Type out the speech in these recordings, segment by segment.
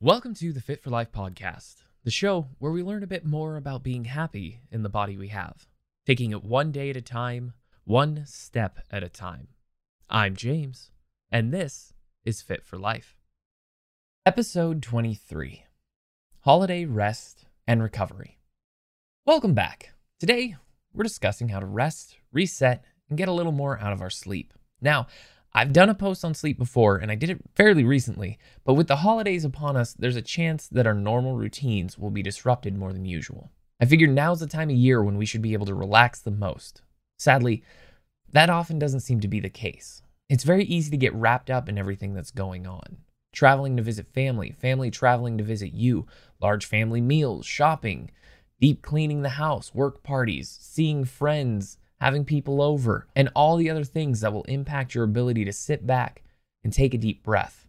Welcome to the Fit for Life podcast, the show where we learn a bit more about being happy in the body we have, taking it one day at a time, one step at a time. I'm James, and this is Fit for Life. Episode 23 Holiday Rest and Recovery. Welcome back. Today, we're discussing how to rest, reset, and get a little more out of our sleep. Now, I've done a post on sleep before, and I did it fairly recently, but with the holidays upon us, there's a chance that our normal routines will be disrupted more than usual. I figured now's the time of year when we should be able to relax the most. Sadly, that often doesn't seem to be the case. It's very easy to get wrapped up in everything that's going on. Traveling to visit family, family traveling to visit you, large family meals, shopping, deep cleaning the house, work parties, seeing friends, having people over, and all the other things that will impact your ability to sit back and take a deep breath.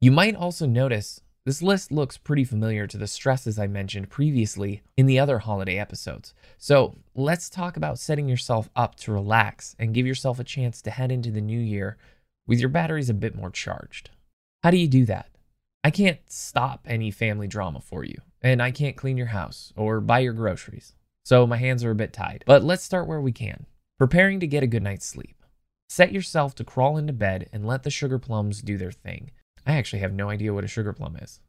You might also notice this list looks pretty familiar to the stresses I mentioned previously in the other holiday episodes. So let's talk about setting yourself up to relax and give yourself a chance to head into the new year with your batteries a bit more charged. How do you do that? I can't stop any family drama for you, and I can't clean your house or buy your groceries so my hands are a bit tied. But let's start where we can. Preparing to get a good night's sleep. Set yourself to crawl into bed and let the sugar plums do their thing. I actually have no idea what a sugar plum is.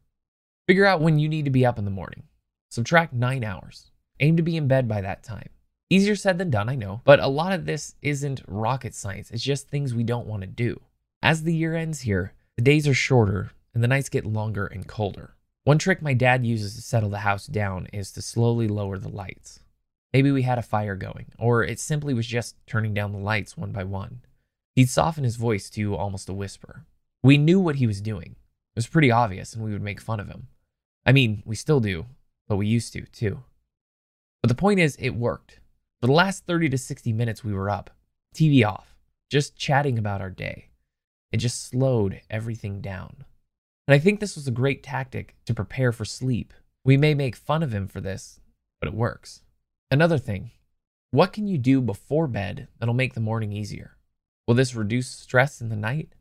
Figure out when you need to be up in the morning. Subtract nine hours. Aim to be in bed by that time. Easier said than done, I know, but a lot of this isn't rocket science. It's just things we don't want to do. As the year ends here, the days are shorter and the nights get longer and colder. One trick my dad uses to settle the house down is to slowly lower the lights. Maybe we had a fire going, or it simply was just turning down the lights one by one. He'd soften his voice to almost a whisper. We knew what he was doing. It was pretty obvious, and we would make fun of him. I mean, we still do, but we used to, too. But the point is, it worked. For the last 30 to 60 minutes we were up, TV off, just chatting about our day. It just slowed everything down. And I think this was a great tactic to prepare for sleep. We may make fun of him for this, but it works. Another thing, what can you do before bed that'll make the morning easier? Will this reduce stress in the night?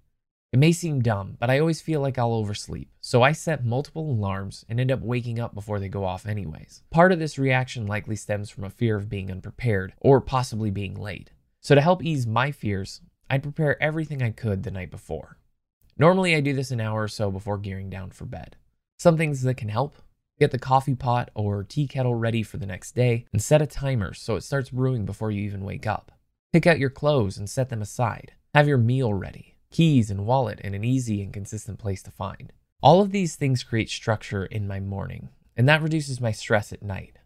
It may seem dumb, but I always feel like I'll oversleep, so I set multiple alarms and end up waking up before they go off, anyways. Part of this reaction likely stems from a fear of being unprepared or possibly being late. So, to help ease my fears, I'd prepare everything I could the night before. Normally, I do this an hour or so before gearing down for bed. Some things that can help Get the coffee pot or tea kettle ready for the next day and set a timer so it starts brewing before you even wake up. Pick out your clothes and set them aside. Have your meal ready, keys and wallet in an easy and consistent place to find. All of these things create structure in my morning, and that reduces my stress at night.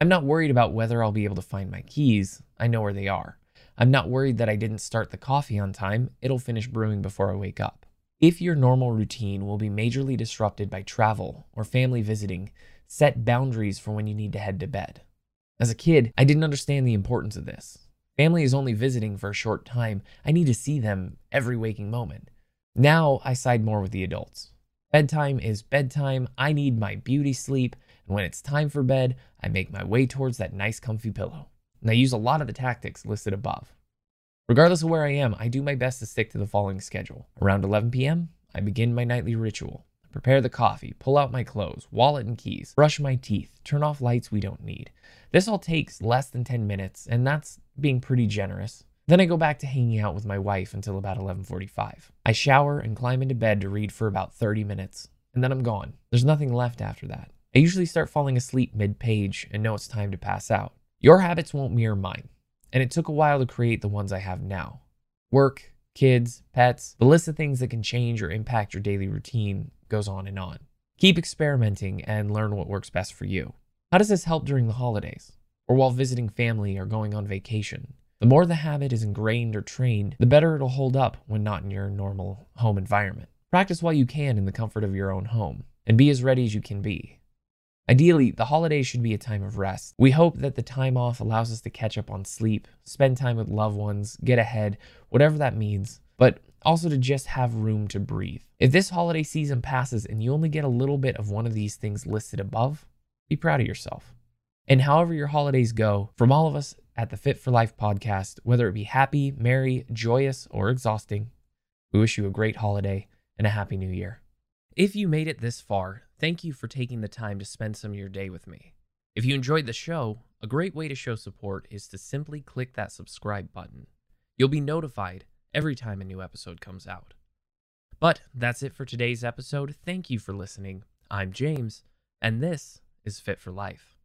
I'm not worried about whether I'll be able to find my keys, I know where they are. I'm not worried that I didn't start the coffee on time, it'll finish brewing before I wake up. If your normal routine will be majorly disrupted by travel or family visiting, set boundaries for when you need to head to bed. As a kid, I didn't understand the importance of this. Family is only visiting for a short time. I need to see them every waking moment. Now I side more with the adults. Bedtime is bedtime. I need my beauty sleep. And when it's time for bed, I make my way towards that nice, comfy pillow. And I use a lot of the tactics listed above. Regardless of where I am, I do my best to stick to the following schedule. Around 11 p.m., I begin my nightly ritual. Prepare the coffee, pull out my clothes, wallet and keys, brush my teeth, turn off lights we don't need. This all takes less than 10 minutes, and that's being pretty generous. Then I go back to hanging out with my wife until about 11:45. I shower and climb into bed to read for about 30 minutes, and then I'm gone. There's nothing left after that. I usually start falling asleep mid-page and know it's time to pass out. Your habits won't mirror mine and it took a while to create the ones I have now. Work, kids, pets, the list of things that can change or impact your daily routine goes on and on. Keep experimenting and learn what works best for you. How does this help during the holidays? Or while visiting family or going on vacation? The more the habit is ingrained or trained, the better it'll hold up when not in your normal home environment. Practice while you can in the comfort of your own home, and be as ready as you can be. Ideally, the holidays should be a time of rest. We hope that the time off allows us to catch up on sleep, spend time with loved ones, get ahead, whatever that means, but also to just have room to breathe. If this holiday season passes and you only get a little bit of one of these things listed above, be proud of yourself. And however your holidays go, from all of us at the Fit for Life podcast, whether it be happy, merry, joyous, or exhausting, we wish you a great holiday and a happy new year. If you made it this far, thank you for taking the time to spend some of your day with me. If you enjoyed the show, a great way to show support is to simply click that subscribe button. You'll be notified every time a new episode comes out. But that's it for today's episode. Thank you for listening. I'm James, and this is Fit for Life.